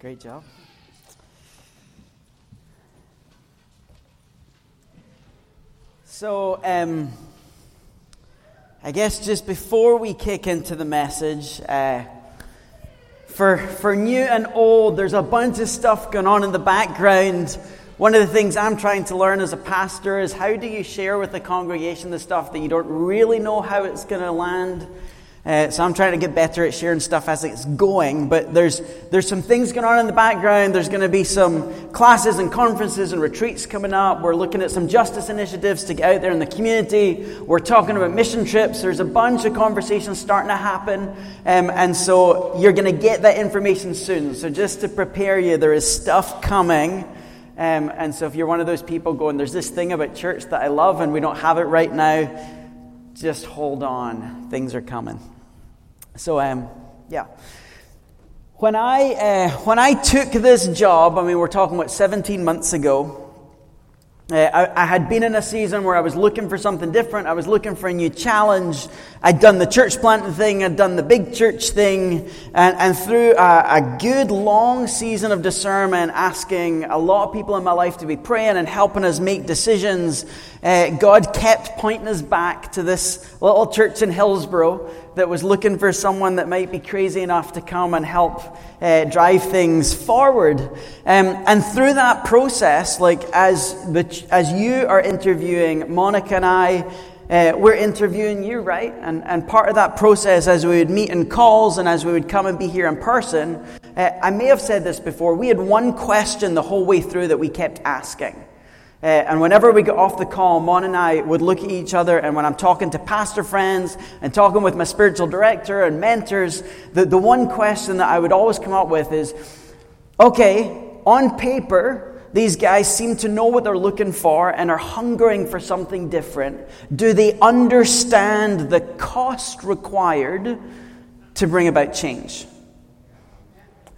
Great job. So, um, I guess just before we kick into the message, uh, for, for new and old, there's a bunch of stuff going on in the background. One of the things I'm trying to learn as a pastor is how do you share with the congregation the stuff that you don't really know how it's going to land? Uh, so I'm trying to get better at sharing stuff as it's going. But there's, there's some things going on in the background. There's going to be some classes and conferences and retreats coming up. We're looking at some justice initiatives to get out there in the community. We're talking about mission trips. There's a bunch of conversations starting to happen. Um, and so you're going to get that information soon. So just to prepare you, there is stuff coming. Um, and so if you're one of those people going, there's this thing about church that I love and we don't have it right now, just hold on. Things are coming. So, um, yeah. When I, uh, when I took this job, I mean, we're talking about 17 months ago, uh, I, I, had been in a season where I was looking for something different. I was looking for a new challenge. I'd done the church planting thing, I'd done the big church thing, and, and through a, a, good long season of discernment, asking a lot of people in my life to be praying and helping us make decisions, uh, God kept pointing us back to this little church in Hillsboro that was looking for someone that might be crazy enough to come and help uh, drive things forward. Um, and through that process, like as, the, as you are interviewing Monica and I, uh, we're interviewing you, right? And, and part of that process, as we would meet in calls and as we would come and be here in person, uh, I may have said this before, we had one question the whole way through that we kept asking. Uh, and whenever we got off the call, Mon and I would look at each other, and when I'm talking to pastor friends and talking with my spiritual director and mentors, the, the one question that I would always come up with is okay, on paper, these guys seem to know what they're looking for and are hungering for something different. Do they understand the cost required to bring about change?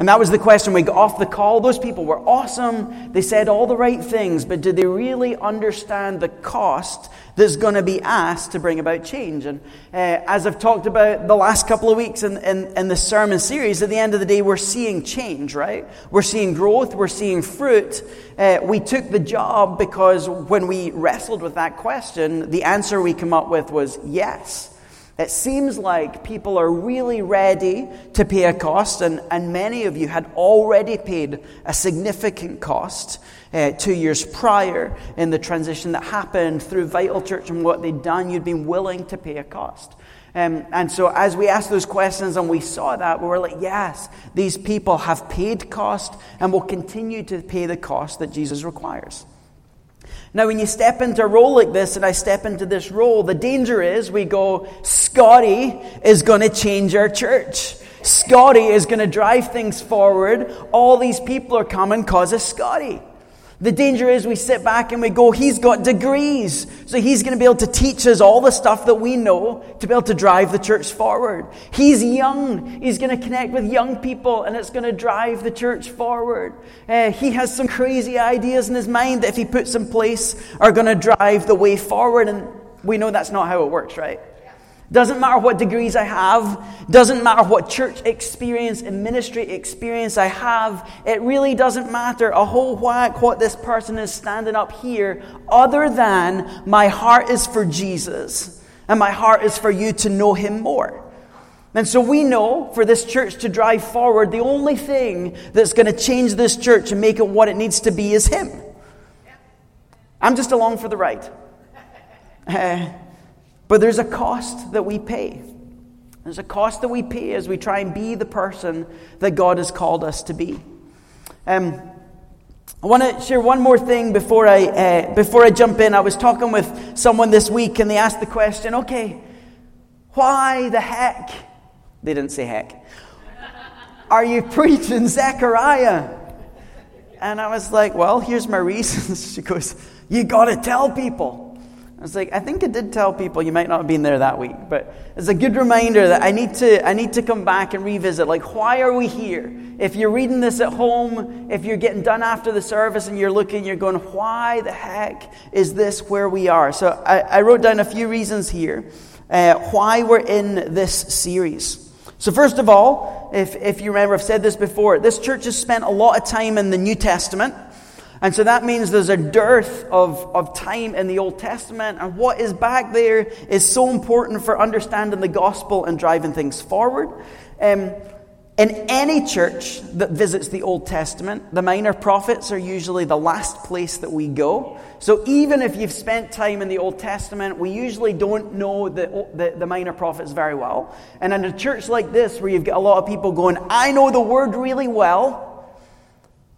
And that was the question we got off the call. Those people were awesome. They said all the right things, but did they really understand the cost that's going to be asked to bring about change? And uh, as I've talked about the last couple of weeks in, in, in the sermon series, at the end of the day, we're seeing change, right? We're seeing growth, we're seeing fruit. Uh, we took the job because when we wrestled with that question, the answer we came up with was yes. It seems like people are really ready to pay a cost, and, and many of you had already paid a significant cost uh, two years prior in the transition that happened through Vital Church and what they'd done. You'd been willing to pay a cost. Um, and so, as we asked those questions and we saw that, we were like, yes, these people have paid cost and will continue to pay the cost that Jesus requires. Now, when you step into a role like this, and I step into this role, the danger is we go, Scotty is going to change our church. Scotty is going to drive things forward. All these people are coming because of Scotty. The danger is we sit back and we go, he's got degrees. So he's going to be able to teach us all the stuff that we know to be able to drive the church forward. He's young. He's going to connect with young people and it's going to drive the church forward. Uh, he has some crazy ideas in his mind that if he puts in place are going to drive the way forward. And we know that's not how it works, right? Doesn't matter what degrees I have, doesn't matter what church experience and ministry experience I have, it really doesn't matter a whole whack what this person is standing up here, other than my heart is for Jesus and my heart is for you to know him more. And so we know for this church to drive forward, the only thing that's going to change this church and make it what it needs to be is him. I'm just along for the ride. Uh, But there's a cost that we pay. There's a cost that we pay as we try and be the person that God has called us to be. Um, I want to share one more thing before I, uh, before I jump in. I was talking with someone this week and they asked the question okay, why the heck? They didn't say heck. Are you preaching Zechariah? And I was like, well, here's my reasons. She goes, you got to tell people. I was like, I think I did tell people you might not have been there that week, but it's a good reminder that I need to I need to come back and revisit. Like, why are we here? If you're reading this at home, if you're getting done after the service and you're looking, you're going, why the heck is this where we are? So I, I wrote down a few reasons here uh, why we're in this series. So, first of all, if, if you remember, I've said this before, this church has spent a lot of time in the New Testament. And so that means there's a dearth of, of time in the Old Testament. And what is back there is so important for understanding the gospel and driving things forward. Um, in any church that visits the Old Testament, the minor prophets are usually the last place that we go. So even if you've spent time in the Old Testament, we usually don't know the, the, the, minor prophets very well. And in a church like this, where you've got a lot of people going, I know the word really well,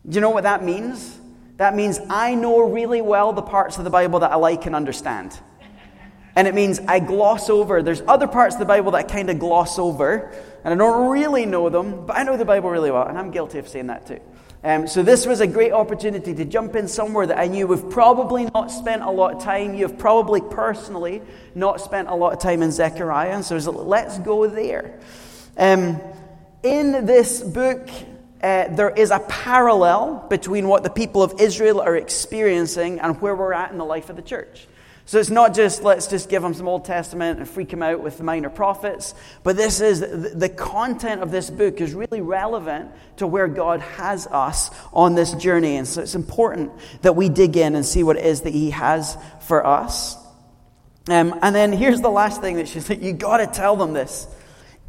do you know what that means? That means I know really well the parts of the Bible that I like and understand. And it means I gloss over. There's other parts of the Bible that I kind of gloss over and I don't really know them, but I know the Bible really well, and I'm guilty of saying that too. Um, so this was a great opportunity to jump in somewhere that I knew we've probably not spent a lot of time. You've probably personally not spent a lot of time in Zechariah, and so let's go there. Um, in this book, uh, there is a parallel between what the people of Israel are experiencing and where we're at in the life of the church. So it's not just let's just give them some Old Testament and freak them out with the minor prophets, but this is the content of this book is really relevant to where God has us on this journey. And so it's important that we dig in and see what it is that He has for us. Um, and then here's the last thing that she said you got to tell them this.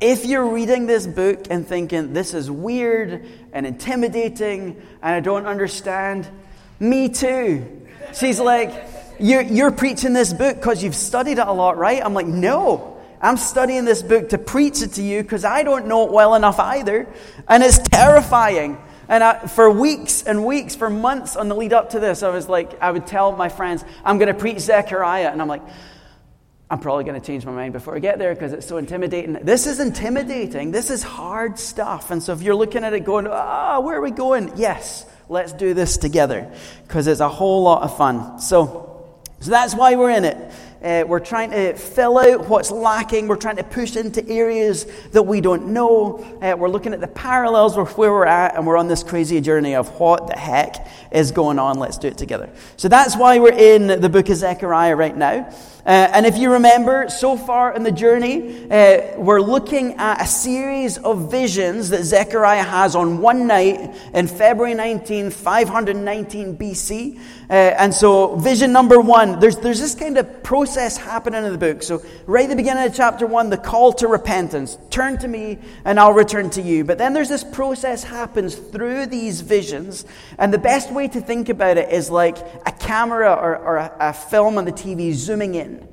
If you're reading this book and thinking, this is weird and intimidating and I don't understand, me too. She's like, you're, you're preaching this book because you've studied it a lot, right? I'm like, no. I'm studying this book to preach it to you because I don't know it well enough either. And it's terrifying. And I, for weeks and weeks, for months on the lead up to this, I was like, I would tell my friends, I'm going to preach Zechariah. And I'm like, I'm probably going to change my mind before I get there because it's so intimidating. This is intimidating. This is hard stuff. And so if you're looking at it going, ah, where are we going? Yes, let's do this together because it's a whole lot of fun. So, so that's why we're in it. Uh, we're trying to fill out what's lacking. We're trying to push into areas that we don't know. Uh, we're looking at the parallels of where we're at, and we're on this crazy journey of what the heck is going on. Let's do it together. So that's why we're in the book of Zechariah right now. Uh, and if you remember, so far in the journey, uh, we're looking at a series of visions that Zechariah has on one night in February 19, 519 BC. Uh, and so, vision number one, there's, there's this kind of process happening in the book. So, right at the beginning of chapter one, the call to repentance turn to me and I'll return to you. But then there's this process happens through these visions. And the best way to think about it is like a camera or, or a, a film on the TV zooming in.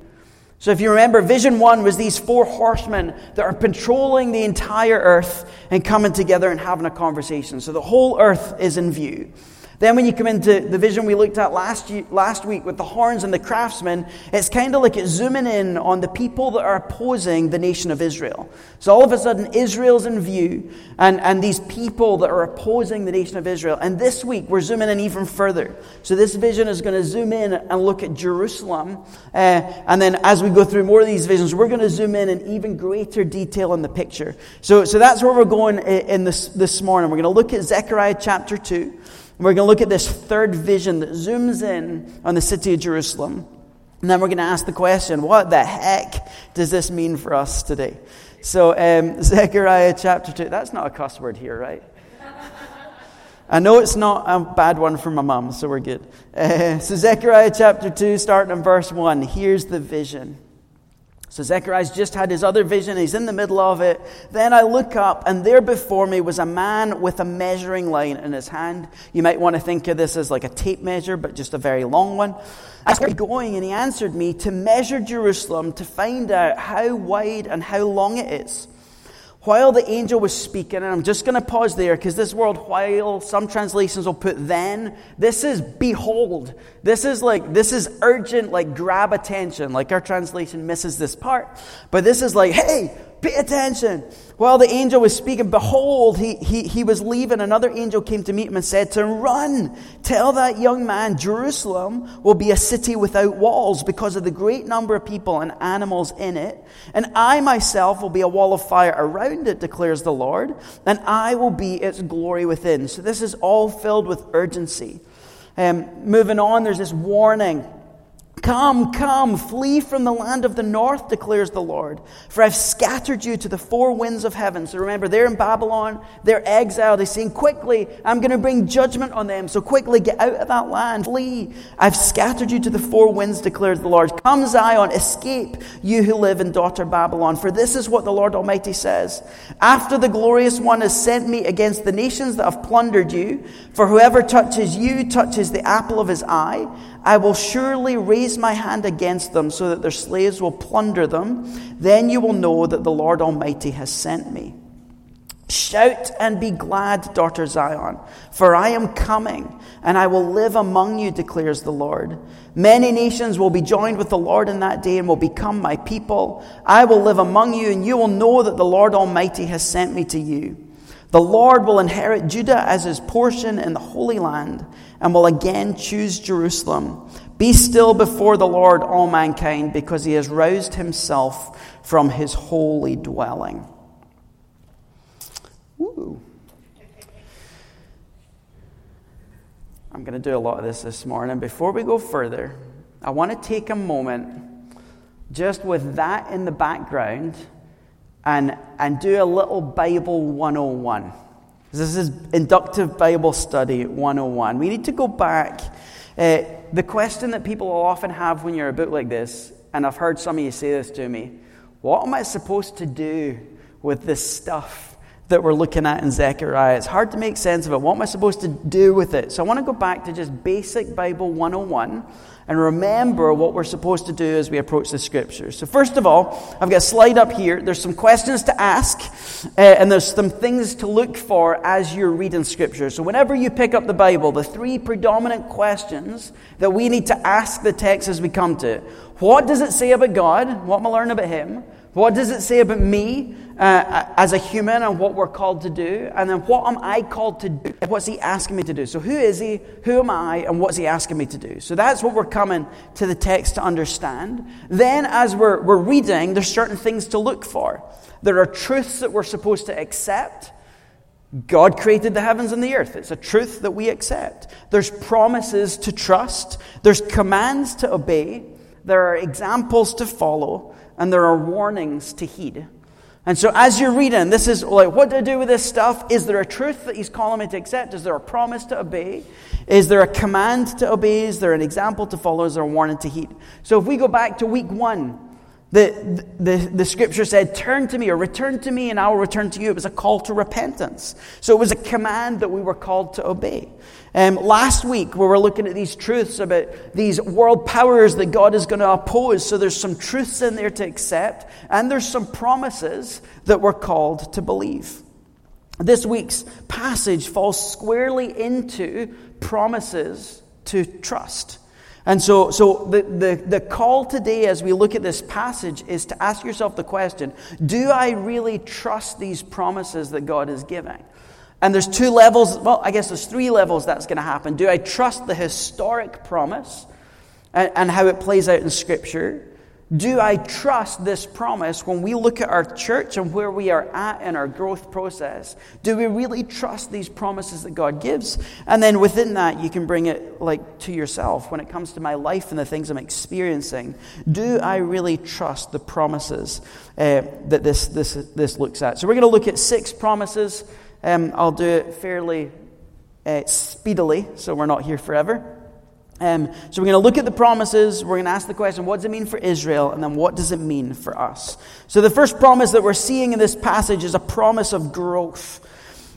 So, if you remember, vision one was these four horsemen that are patrolling the entire earth and coming together and having a conversation. So, the whole earth is in view. Then, when you come into the vision we looked at last, last week with the horns and the craftsmen, it's kind of like it's zooming in on the people that are opposing the nation of Israel. So, all of a sudden, Israel's in view, and, and these people that are opposing the nation of Israel. And this week, we're zooming in even further. So, this vision is going to zoom in and look at Jerusalem. Uh, and then, as we go through more of these visions, we're going to zoom in in even greater detail in the picture. So, so that's where we're going in this, this morning. We're going to look at Zechariah chapter 2. We're going to look at this third vision that zooms in on the city of Jerusalem. And then we're going to ask the question what the heck does this mean for us today? So, um, Zechariah chapter 2, that's not a cuss word here, right? I know it's not a bad one for my mum, so we're good. Uh, so, Zechariah chapter 2, starting in verse 1, here's the vision. So Zechariah's just had his other vision. He's in the middle of it. Then I look up, and there before me was a man with a measuring line in his hand. You might want to think of this as like a tape measure, but just a very long one. I started going, and he answered me to measure Jerusalem to find out how wide and how long it is. While the angel was speaking, and I'm just going to pause there because this word while, some translations will put then. This is behold. This is like, this is urgent, like grab attention. Like our translation misses this part. But this is like, hey, Pay attention. While the angel was speaking, behold, he, he, he was leaving. Another angel came to meet him and said to him, Run, tell that young man, Jerusalem will be a city without walls because of the great number of people and animals in it. And I myself will be a wall of fire around it, declares the Lord, and I will be its glory within. So this is all filled with urgency. Um, moving on, there's this warning Come, come, flee from the land of the north, declares the Lord. For I've scattered you to the four winds of heaven. So remember, they're in Babylon, they're exiled. They're saying, Quickly, I'm going to bring judgment on them. So quickly, get out of that land, flee. I've scattered you to the four winds, declares the Lord. Come, Zion, escape, you who live in daughter Babylon. For this is what the Lord Almighty says After the glorious one has sent me against the nations that have plundered you, for whoever touches you touches the apple of his eye. I will surely raise my hand against them so that their slaves will plunder them. Then you will know that the Lord Almighty has sent me. Shout and be glad, daughter Zion, for I am coming, and I will live among you, declares the Lord. Many nations will be joined with the Lord in that day and will become my people. I will live among you, and you will know that the Lord Almighty has sent me to you. The Lord will inherit Judah as his portion in the Holy Land and will again choose Jerusalem. Be still before the Lord, all mankind, because he has roused himself from his holy dwelling. Woo. I'm going to do a lot of this this morning. Before we go further, I want to take a moment just with that in the background and, and do a little Bible 101. This is inductive Bible study 101. We need to go back. Uh, the question that people often have when you're a book like this, and I've heard some of you say this to me what am I supposed to do with this stuff that we're looking at in Zechariah? It's hard to make sense of it. What am I supposed to do with it? So I want to go back to just basic Bible 101 and remember what we're supposed to do as we approach the scriptures. So, first of all, I've got a slide up here. There's some questions to ask, uh, and there's some things to look for as you're reading scripture. So, whenever you pick up the Bible, the three predominant questions that we need to ask the text as we come to it what does it say about God? What am I learning about Him? What does it say about me uh, as a human and what we're called to do? And then what am I called to do? What's He asking me to do? So, who is He? Who am I? And what's He asking me to do? So, that's what we're coming to the text to understand. Then, as we're, we're reading, there's certain things to look for. There are truths that we're supposed to accept. God created the heavens and the earth. It's a truth that we accept. There's promises to trust. There's commands to obey. There are examples to follow and there are warnings to heed. And so, as you're reading, this is like, what do I do with this stuff? Is there a truth that he's calling me to accept? Is there a promise to obey? Is there a command to obey? Is there an example to follow? Is there a warning to heed? So, if we go back to week one, the, the, the scripture said, Turn to me or return to me, and I will return to you. It was a call to repentance. So, it was a command that we were called to obey. Um, last week, we were looking at these truths about these world powers that God is going to oppose. So there's some truths in there to accept, and there's some promises that we're called to believe. This week's passage falls squarely into promises to trust. And so, so the, the, the call today as we look at this passage is to ask yourself the question Do I really trust these promises that God is giving? And there's two levels, well, I guess there's three levels that's going to happen. Do I trust the historic promise and, and how it plays out in Scripture? Do I trust this promise when we look at our church and where we are at in our growth process? Do we really trust these promises that God gives? And then within that, you can bring it like to yourself when it comes to my life and the things I'm experiencing. Do I really trust the promises uh, that this, this, this looks at? So we're going to look at six promises um, I'll do it fairly uh, speedily, so we're not here forever. Um, so we're going to look at the promises. We're going to ask the question, what does it mean for Israel? And then what does it mean for us? So the first promise that we're seeing in this passage is a promise of growth.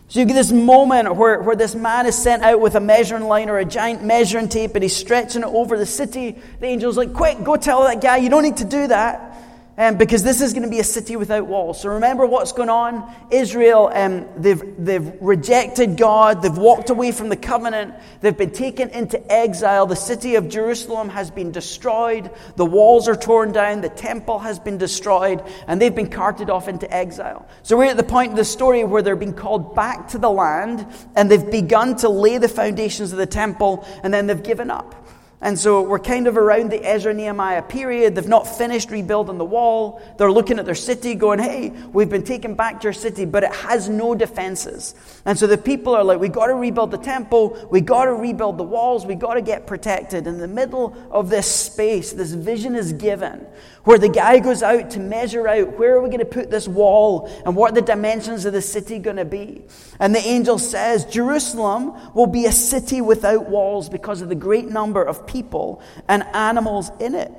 So you get this moment where, where this man is sent out with a measuring line or a giant measuring tape and he's stretching it over the city. The angel's like, quick, go tell that guy, you don't need to do that. Um, because this is going to be a city without walls. So remember what's going on. Israel, um, they've, they've rejected God. They've walked away from the covenant. They've been taken into exile. The city of Jerusalem has been destroyed. The walls are torn down. The temple has been destroyed. And they've been carted off into exile. So we're at the point of the story where they're being called back to the land and they've begun to lay the foundations of the temple and then they've given up. And so we're kind of around the Ezra Nehemiah period. They've not finished rebuilding the wall. They're looking at their city going, hey, we've been taken back to our city, but it has no defenses. And so the people are like, we got to rebuild the temple. We got to rebuild the walls. We got to get protected. In the middle of this space, this vision is given where the guy goes out to measure out where are we going to put this wall and what are the dimensions of the city going to be. And the angel says, Jerusalem will be a city without walls because of the great number of people and animals in it.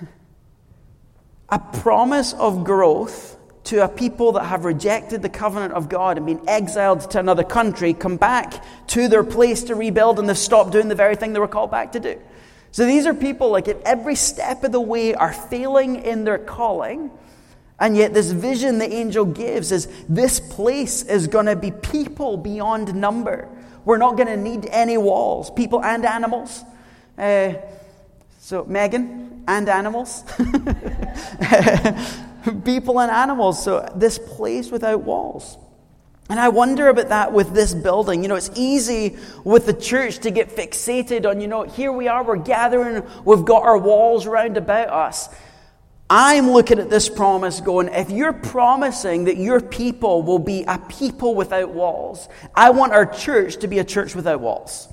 A promise of growth to a people that have rejected the covenant of God and been exiled to another country, come back to their place to rebuild, and they've stopped doing the very thing they were called back to do. So these are people, like at every step of the way, are failing in their calling. And yet, this vision the angel gives is this place is going to be people beyond number. We're not going to need any walls, people and animals. Uh, so, Megan and animals. people and animals. So, this place without walls. And I wonder about that with this building. You know, it's easy with the church to get fixated on, you know, here we are, we're gathering, we've got our walls round about us. I'm looking at this promise going, if you're promising that your people will be a people without walls, I want our church to be a church without walls.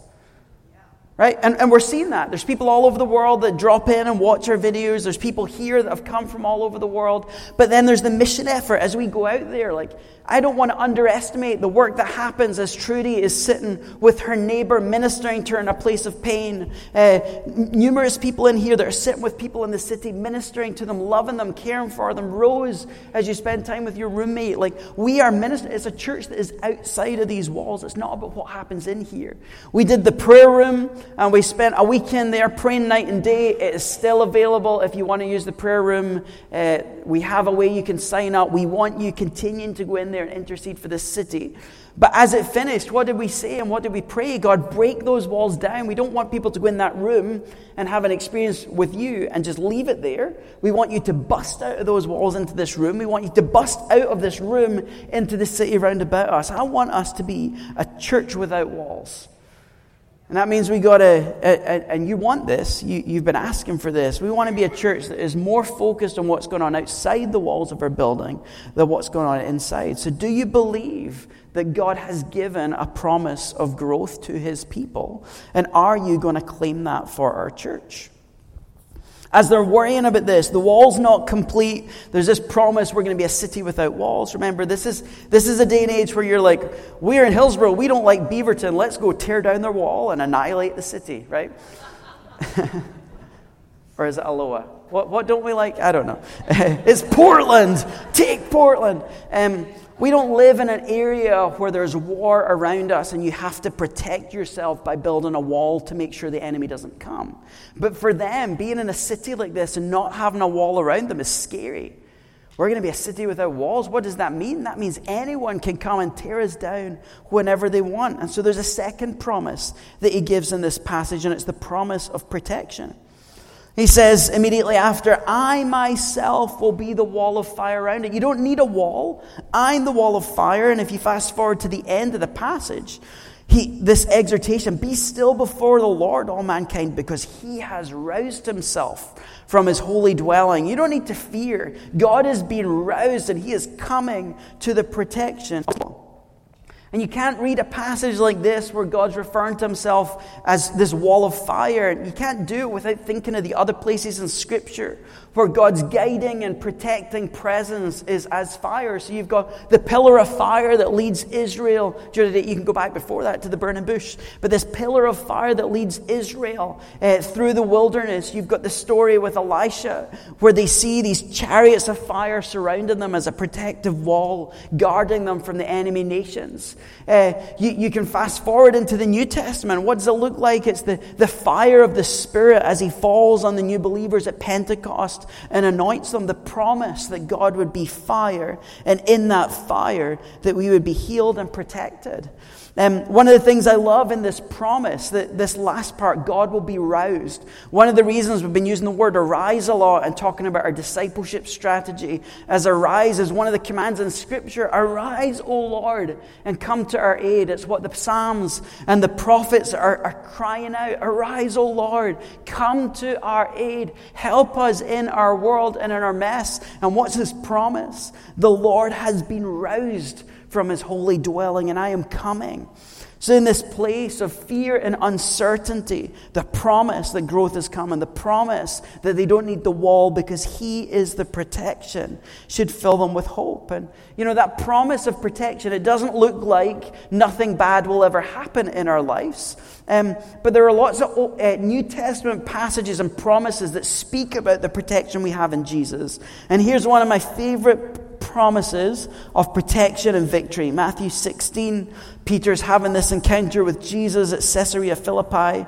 Right? And, and we're seeing that. There's people all over the world that drop in and watch our videos. There's people here that have come from all over the world. But then there's the mission effort as we go out there. Like, I don't want to underestimate the work that happens as Trudy is sitting with her neighbor, ministering to her in a place of pain. Uh, numerous people in here that are sitting with people in the city, ministering to them, loving them, caring for them. Rose, as you spend time with your roommate, like we are ministering. It's a church that is outside of these walls. It's not about what happens in here. We did the prayer room and we spent a weekend there praying night and day. It is still available if you want to use the prayer room. Uh, we have a way you can sign up. We want you continuing to go in there and intercede for this city. But as it finished, what did we say and what did we pray? God, break those walls down. We don't want people to go in that room and have an experience with you and just leave it there. We want you to bust out of those walls into this room. We want you to bust out of this room into the city round about us. I want us to be a church without walls. And that means we got to, and you want this, you, you've been asking for this. We want to be a church that is more focused on what's going on outside the walls of our building than what's going on inside. So, do you believe that God has given a promise of growth to his people? And are you going to claim that for our church? As they're worrying about this, the wall's not complete. There's this promise we're going to be a city without walls. Remember, this is, this is a day and age where you're like, we're in Hillsboro, we don't like Beaverton, let's go tear down their wall and annihilate the city, right? or is it Aloha? What, what don't we like? I don't know. it's Portland. Take Portland. Um, we don't live in an area where there's war around us and you have to protect yourself by building a wall to make sure the enemy doesn't come. But for them, being in a city like this and not having a wall around them is scary. We're going to be a city without walls. What does that mean? That means anyone can come and tear us down whenever they want. And so there's a second promise that he gives in this passage, and it's the promise of protection. He says immediately after, I myself will be the wall of fire around it. You don't need a wall. I'm the wall of fire. And if you fast forward to the end of the passage, he, this exhortation, be still before the Lord, all mankind, because he has roused himself from his holy dwelling. You don't need to fear. God is being roused and he is coming to the protection. And you can't read a passage like this where God's referring to himself as this wall of fire. You can't do it without thinking of the other places in Scripture where God's guiding and protecting presence is as fire. So you've got the pillar of fire that leads Israel. You can go back before that to the burning bush. But this pillar of fire that leads Israel uh, through the wilderness. You've got the story with Elisha where they see these chariots of fire surrounding them as a protective wall, guarding them from the enemy nations. Uh, you, you can fast forward into the New Testament. What does it look like? It's the, the fire of the Spirit as He falls on the new believers at Pentecost and anoints them. The promise that God would be fire, and in that fire, that we would be healed and protected. Um, one of the things I love in this promise, that this last part, God will be roused. One of the reasons we've been using the word arise a lot and talking about our discipleship strategy as arise is one of the commands in Scripture. Arise, O Lord, and come to our aid. It's what the Psalms and the prophets are, are crying out Arise, O Lord, come to our aid. Help us in our world and in our mess. And what's his promise? The Lord has been roused from his holy dwelling, and I am coming. So, in this place of fear and uncertainty, the promise that growth is coming, the promise that they don't need the wall because He is the protection, should fill them with hope. And, you know, that promise of protection, it doesn't look like nothing bad will ever happen in our lives. Um, but there are lots of uh, New Testament passages and promises that speak about the protection we have in Jesus. And here's one of my favorite promises of protection and victory. Matthew 16, Peter's having this encounter with Jesus at Caesarea Philippi.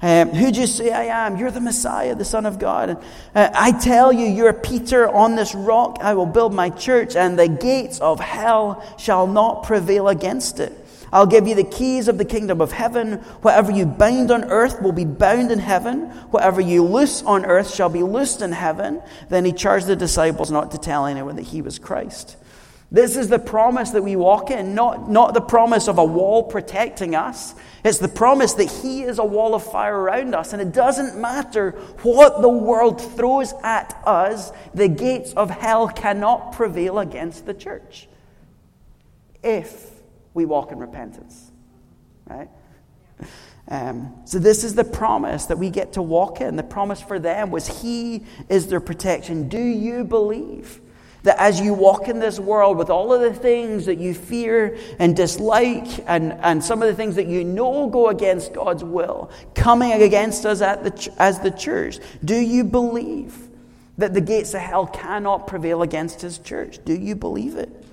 Um, who do you say I am? You're the Messiah, the Son of God. Uh, I tell you, you're Peter. On this rock I will build my church, and the gates of hell shall not prevail against it. I'll give you the keys of the kingdom of heaven. Whatever you bind on earth will be bound in heaven. Whatever you loose on earth shall be loosed in heaven. Then he charged the disciples not to tell anyone that he was Christ. This is the promise that we walk in, not, not the promise of a wall protecting us. It's the promise that He is a wall of fire around us. And it doesn't matter what the world throws at us, the gates of hell cannot prevail against the church. If we walk in repentance. Right? Um, so, this is the promise that we get to walk in. The promise for them was He is their protection. Do you believe that as you walk in this world with all of the things that you fear and dislike, and, and some of the things that you know go against God's will, coming against us at the, as the church, do you believe that the gates of hell cannot prevail against His church? Do you believe it?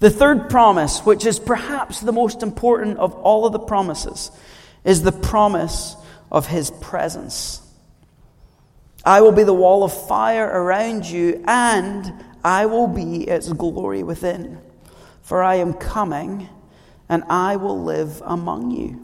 The third promise, which is perhaps the most important of all of the promises, is the promise of his presence. I will be the wall of fire around you, and I will be its glory within. For I am coming, and I will live among you.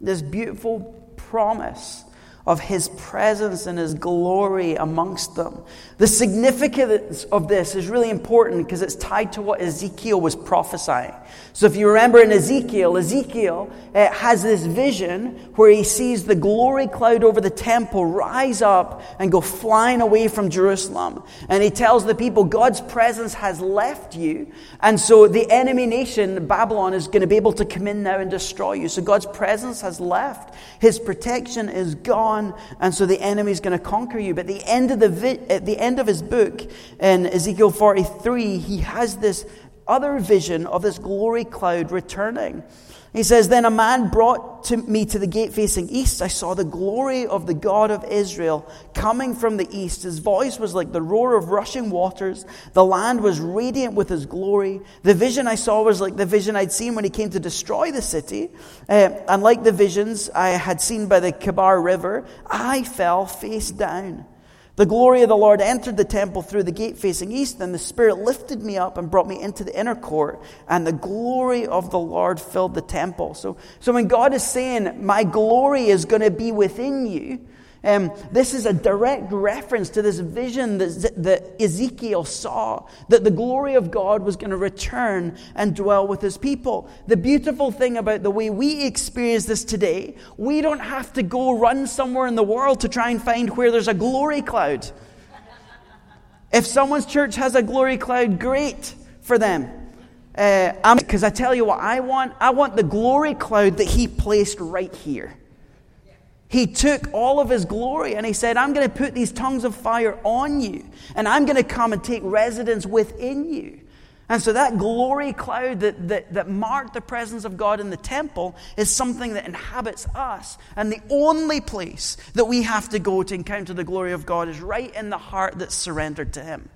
This beautiful promise of his presence and his glory amongst them. The significance of this is really important because it's tied to what Ezekiel was prophesying. So, if you remember in Ezekiel, Ezekiel uh, has this vision where he sees the glory cloud over the temple rise up and go flying away from Jerusalem. And he tells the people, God's presence has left you. And so the enemy nation, Babylon, is going to be able to come in now and destroy you. So, God's presence has left, his protection is gone. And so the enemy is going to conquer you. But the end of the vi- at the end of his book in Ezekiel 43, he has this other vision of this glory cloud returning. He says, Then a man brought to me to the gate facing east. I saw the glory of the God of Israel coming from the east. His voice was like the roar of rushing waters. The land was radiant with his glory. The vision I saw was like the vision I'd seen when he came to destroy the city. Uh, and like the visions I had seen by the Kebar River, I fell face down. The glory of the Lord entered the temple through the gate facing east, and the Spirit lifted me up and brought me into the inner court, and the glory of the Lord filled the temple. So, so when God is saying, My glory is going to be within you, um, this is a direct reference to this vision that, that Ezekiel saw that the glory of God was going to return and dwell with his people. The beautiful thing about the way we experience this today, we don't have to go run somewhere in the world to try and find where there's a glory cloud. If someone's church has a glory cloud, great for them. Because uh, I tell you what, I want, I want the glory cloud that he placed right here. He took all of his glory and he said, I'm going to put these tongues of fire on you, and I'm going to come and take residence within you. And so that glory cloud that, that, that marked the presence of God in the temple is something that inhabits us. And the only place that we have to go to encounter the glory of God is right in the heart that's surrendered to Him.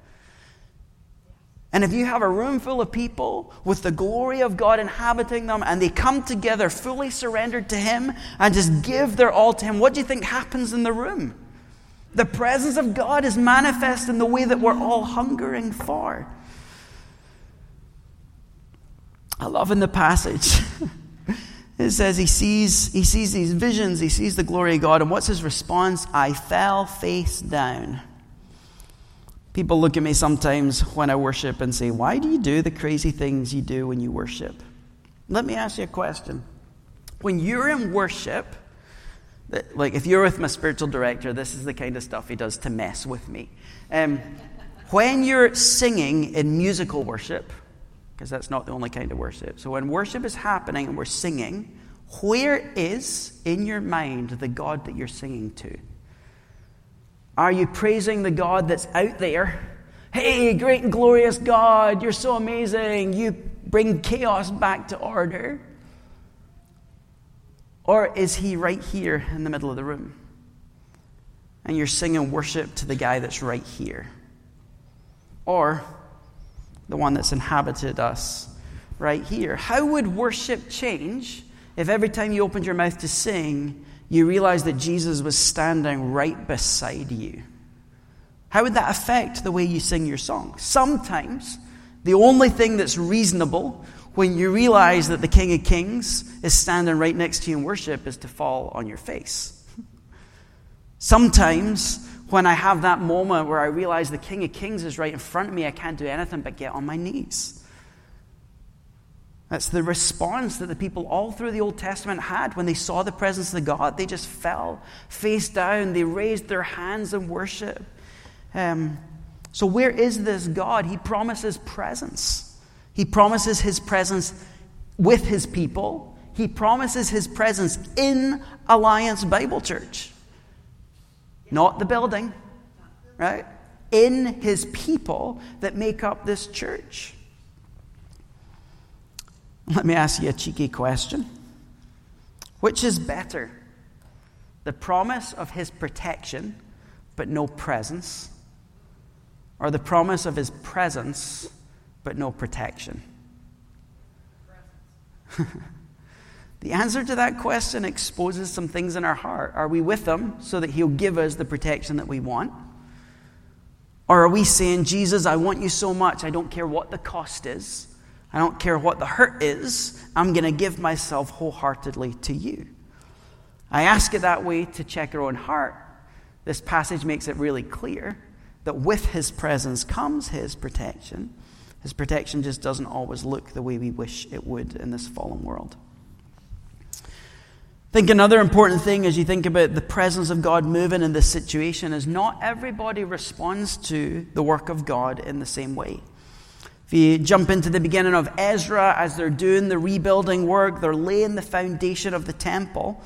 And if you have a room full of people with the glory of God inhabiting them and they come together fully surrendered to Him and just give their all to Him, what do you think happens in the room? The presence of God is manifest in the way that we're all hungering for. I love in the passage. it says he sees, he sees these visions, he sees the glory of God, and what's his response? I fell face down. People look at me sometimes when I worship and say, Why do you do the crazy things you do when you worship? Let me ask you a question. When you're in worship, like if you're with my spiritual director, this is the kind of stuff he does to mess with me. Um, when you're singing in musical worship, because that's not the only kind of worship. So when worship is happening and we're singing, where is in your mind the God that you're singing to? Are you praising the God that's out there? Hey, great and glorious God, you're so amazing. You bring chaos back to order. Or is he right here in the middle of the room? And you're singing worship to the guy that's right here. Or the one that's inhabited us right here. How would worship change if every time you opened your mouth to sing, you realize that Jesus was standing right beside you? How would that affect the way you sing your song? Sometimes the only thing that's reasonable when you realize that the King of Kings is standing right next to you in worship is to fall on your face. Sometimes when I have that moment where I realize the King of Kings is right in front of me, I can't do anything but get on my knees. That's the response that the people all through the Old Testament had when they saw the presence of God. They just fell face down, they raised their hands in worship. Um, so, where is this God? He promises presence. He promises his presence with his people. He promises his presence in Alliance Bible Church. Not the building, right? In his people that make up this church. Let me ask you a cheeky question. Which is better? The promise of his protection, but no presence, or the promise of his presence, but no protection? the answer to that question exposes some things in our heart. Are we with him so that he'll give us the protection that we want? Or are we saying, Jesus, I want you so much, I don't care what the cost is, I don't care what the hurt is, I'm going to give myself wholeheartedly to you? I ask it that way to check our own heart. This passage makes it really clear that with his presence comes his protection. His protection just doesn't always look the way we wish it would in this fallen world. I think another important thing as you think about the presence of God moving in this situation is not everybody responds to the work of God in the same way. If you jump into the beginning of Ezra, as they're doing the rebuilding work, they're laying the foundation of the temple.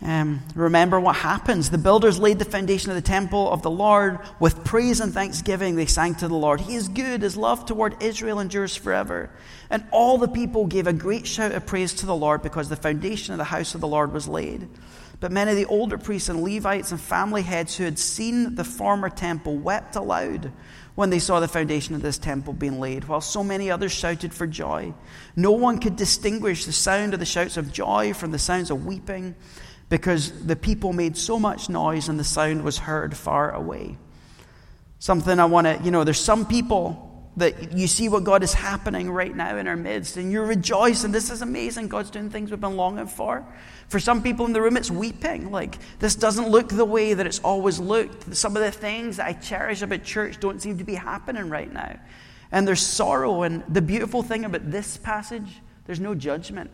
Um, remember what happens. The builders laid the foundation of the temple of the Lord with praise and thanksgiving. They sang to the Lord. He is good. His love toward Israel endures forever. And all the people gave a great shout of praise to the Lord because the foundation of the house of the Lord was laid. But many of the older priests and Levites and family heads who had seen the former temple wept aloud when they saw the foundation of this temple being laid, while so many others shouted for joy. No one could distinguish the sound of the shouts of joy from the sounds of weeping because the people made so much noise and the sound was heard far away. Something I want to, you know, there's some people that you see what God is happening right now in our midst and you're rejoicing. This is amazing. God's doing things we've been longing for. For some people in the room, it's weeping. Like, this doesn't look the way that it's always looked. Some of the things that I cherish about church don't seem to be happening right now. And there's sorrow. And the beautiful thing about this passage, there's no judgment.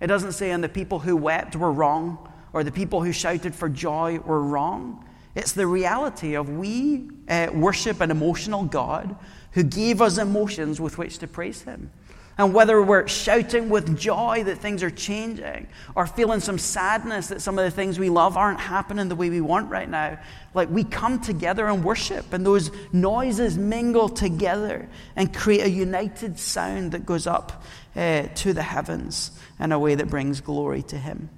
It doesn't say, and the people who wept were wrong, or the people who shouted for joy were wrong. It's the reality of we uh, worship an emotional God who gave us emotions with which to praise Him. And whether we're shouting with joy that things are changing or feeling some sadness that some of the things we love aren't happening the way we want right now, like we come together and worship, and those noises mingle together and create a united sound that goes up uh, to the heavens in a way that brings glory to Him.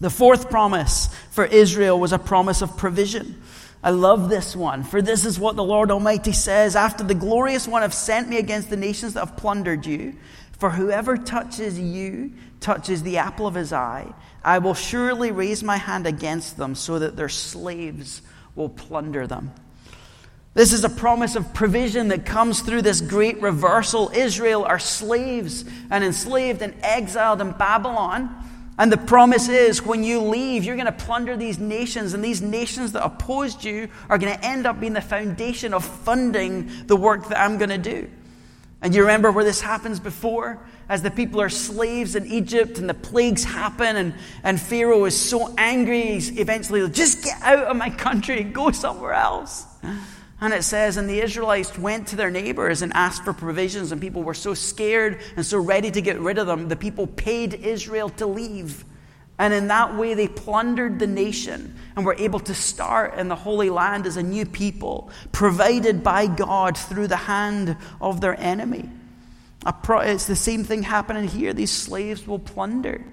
The fourth promise for Israel was a promise of provision. I love this one. For this is what the Lord Almighty says After the glorious one have sent me against the nations that have plundered you, for whoever touches you touches the apple of his eye, I will surely raise my hand against them so that their slaves will plunder them. This is a promise of provision that comes through this great reversal. Israel are slaves and enslaved and exiled in Babylon. And the promise is when you leave, you're going to plunder these nations, and these nations that opposed you are going to end up being the foundation of funding the work that I'm going to do. And you remember where this happens before? As the people are slaves in Egypt and the plagues happen, and, and Pharaoh is so angry, he's eventually just get out of my country and go somewhere else. And it says, and the Israelites went to their neighbors and asked for provisions, and people were so scared and so ready to get rid of them, the people paid Israel to leave. And in that way, they plundered the nation and were able to start in the Holy Land as a new people, provided by God through the hand of their enemy. It's the same thing happening here. These slaves will plunder.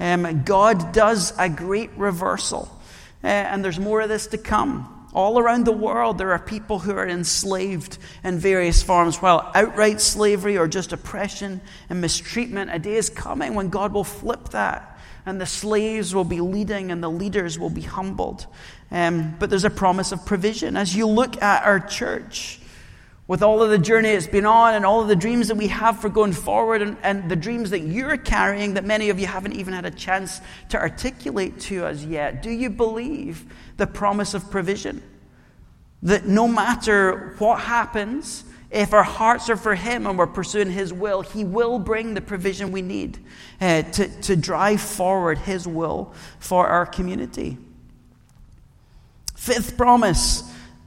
Um, God does a great reversal, uh, and there's more of this to come. All around the world, there are people who are enslaved in various forms, while outright slavery or just oppression and mistreatment. A day is coming when God will flip that, and the slaves will be leading, and the leaders will be humbled. Um, but there's a promise of provision. As you look at our church, with all of the journey it's been on and all of the dreams that we have for going forward and, and, the dreams that you're carrying that many of you haven't even had a chance to articulate to us yet, do you believe the promise of provision? That no matter what happens, if our hearts are for Him and we're pursuing His will, He will bring the provision we need uh, to, to drive forward His will for our community. Fifth promise,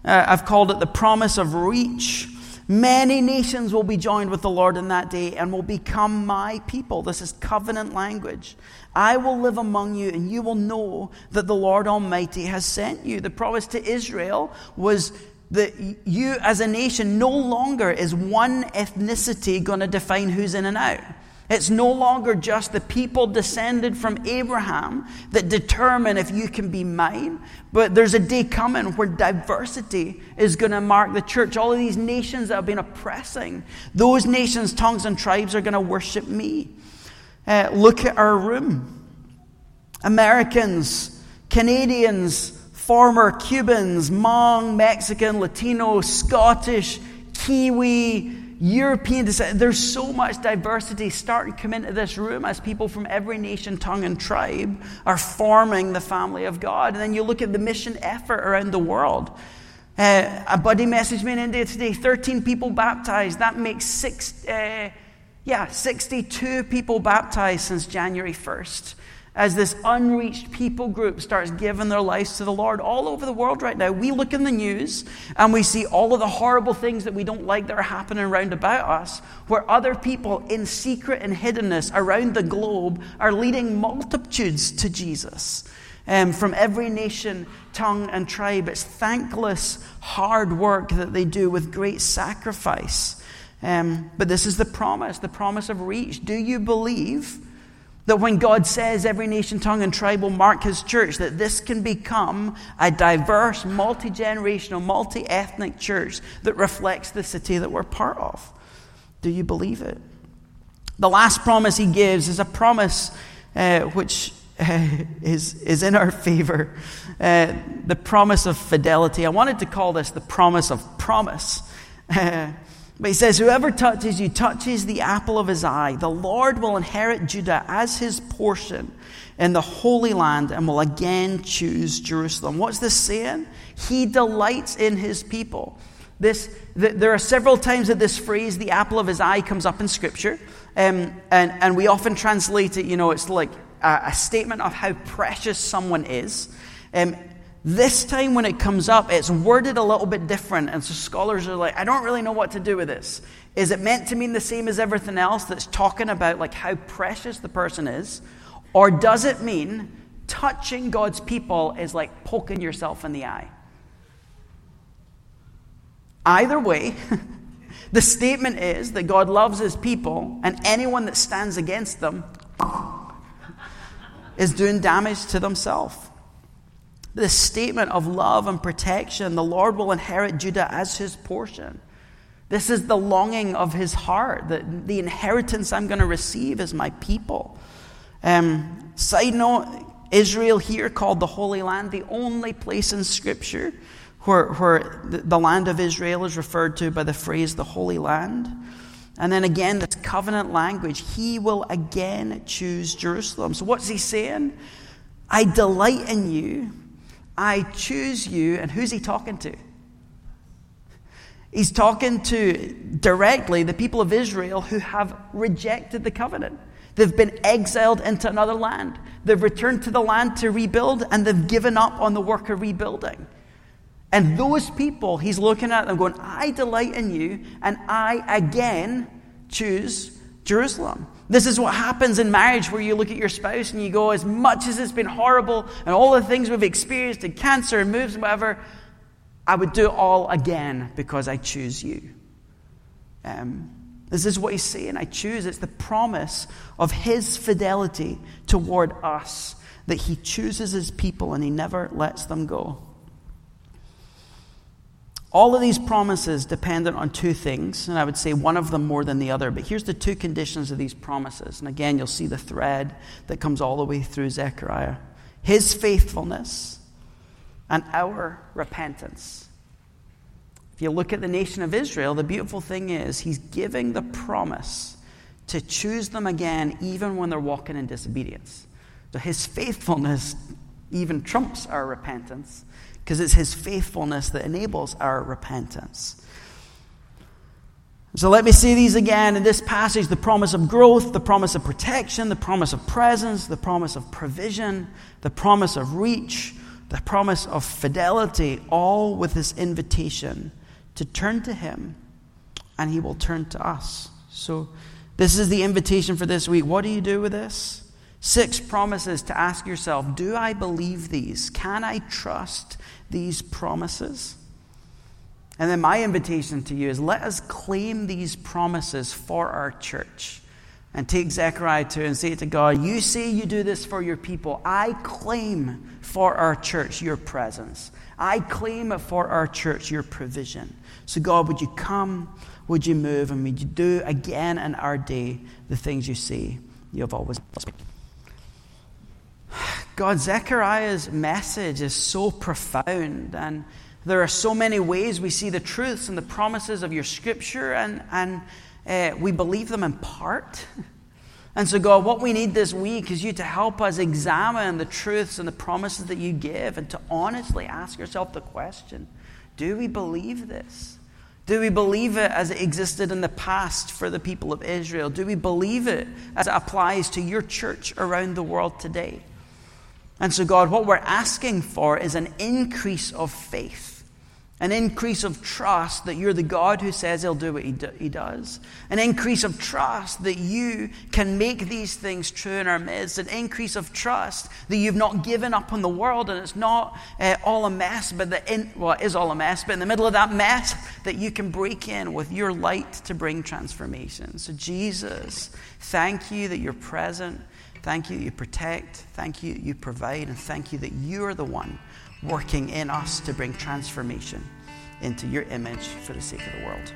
uh, I've called it the promise of reach. Many nations will be joined with the Lord in that day and will become my people. This is covenant language. I will live among you, and you will know that the Lord Almighty has sent you. The promise to Israel was that you, as a nation, no longer is one ethnicity going to define who's in and out. It's no longer just the people descended from Abraham that determine if you can be mine, but there's a day coming where diversity is going to mark the church. All of these nations that have been oppressing, those nations, tongues, and tribes are going to worship me. Uh, look at our room Americans, Canadians, former Cubans, Hmong, Mexican, Latino, Scottish, Kiwi, European descent. There's so much diversity starting to come into this room as people from every nation, tongue, and tribe are forming the family of God. And then you look at the mission effort around the world. Uh, a buddy messaged me in India today 13 people baptized. That makes six, uh, yeah, 62 people baptized since January 1st as this unreached people group starts giving their lives to the Lord all over the world right now. We look in the news and we see all of the horrible things that we don't like that are happening around about us, where other people in secret and hiddenness around the globe are leading multitudes to Jesus. Um, from every nation, tongue, and tribe. It's thankless, hard work that they do with great sacrifice. Um, but this is the promise the promise of reach. Do you believe? That when God says every nation, tongue, and tribe will mark his church, that this can become a diverse, multi generational, multi ethnic church that reflects the city that we're part of. Do you believe it? The last promise he gives is a promise uh, which uh, is, is in our favor uh, the promise of fidelity. I wanted to call this the promise of promise. But he says, Whoever touches you touches the apple of his eye. The Lord will inherit Judah as his portion in the Holy Land and will again choose Jerusalem. What's this saying? He delights in his people. This, the, there are several times that this phrase, the apple of his eye, comes up in Scripture. Um, and, and we often translate it, you know, it's like a, a statement of how precious someone is. Um, this time, when it comes up, it's worded a little bit different. And so scholars are like, I don't really know what to do with this. Is it meant to mean the same as everything else that's talking about like how precious the person is? Or does it mean touching God's people is like poking yourself in the eye? Either way, the statement is that God loves his people, and anyone that stands against them is doing damage to themselves this statement of love and protection. The Lord will inherit Judah as his portion. This is the longing of his heart, that the inheritance I'm going to receive is my people. Um, side note Israel here called the Holy Land, the only place in Scripture where, where the land of Israel is referred to by the phrase the Holy Land. And then again, this covenant language, he will again choose Jerusalem. So what's he saying? I delight in you. I choose you. And who's he talking to? He's talking to directly the people of Israel who have rejected the covenant. They've been exiled into another land. They've returned to the land to rebuild, and they've given up on the work of rebuilding. And those people, he's looking at them going, I delight in you, and I again choose Jerusalem. This is what happens in marriage where you look at your spouse and you go, as much as it's been horrible and all the things we've experienced and cancer and moves and whatever, I would do it all again because I choose you. Um, this is what he's saying. I choose. It's the promise of his fidelity toward us that he chooses his people and he never lets them go. All of these promises dependent on two things, and I would say one of them more than the other. But here's the two conditions of these promises. And again, you'll see the thread that comes all the way through Zechariah his faithfulness and our repentance. If you look at the nation of Israel, the beautiful thing is he's giving the promise to choose them again even when they're walking in disobedience. So his faithfulness even trumps our repentance because it's his faithfulness that enables our repentance. So let me see these again in this passage the promise of growth, the promise of protection, the promise of presence, the promise of provision, the promise of reach, the promise of fidelity, all with this invitation to turn to him and he will turn to us. So this is the invitation for this week. What do you do with this? Six promises to ask yourself Do I believe these? Can I trust these promises? And then my invitation to you is let us claim these promises for our church. And take Zechariah 2 and say to God, You say you do this for your people. I claim for our church your presence. I claim for our church your provision. So, God, would you come? Would you move? And would you do again in our day the things you say you have always done? God, Zechariah's message is so profound, and there are so many ways we see the truths and the promises of your scripture, and, and uh, we believe them in part. And so, God, what we need this week is you to help us examine the truths and the promises that you give and to honestly ask yourself the question do we believe this? Do we believe it as it existed in the past for the people of Israel? Do we believe it as it applies to your church around the world today? And so, God, what we're asking for is an increase of faith, an increase of trust that you're the God who says He'll do what He, do, he does, an increase of trust that you can make these things true in our midst, an increase of trust that you've not given up on the world and it's not uh, all a mess, but that in, well, it is all a mess, but in the middle of that mess, that you can break in with your light to bring transformation. So, Jesus, thank you that you're present. Thank you you protect. Thank you you provide. And thank you that you are the one working in us to bring transformation into your image for the sake of the world.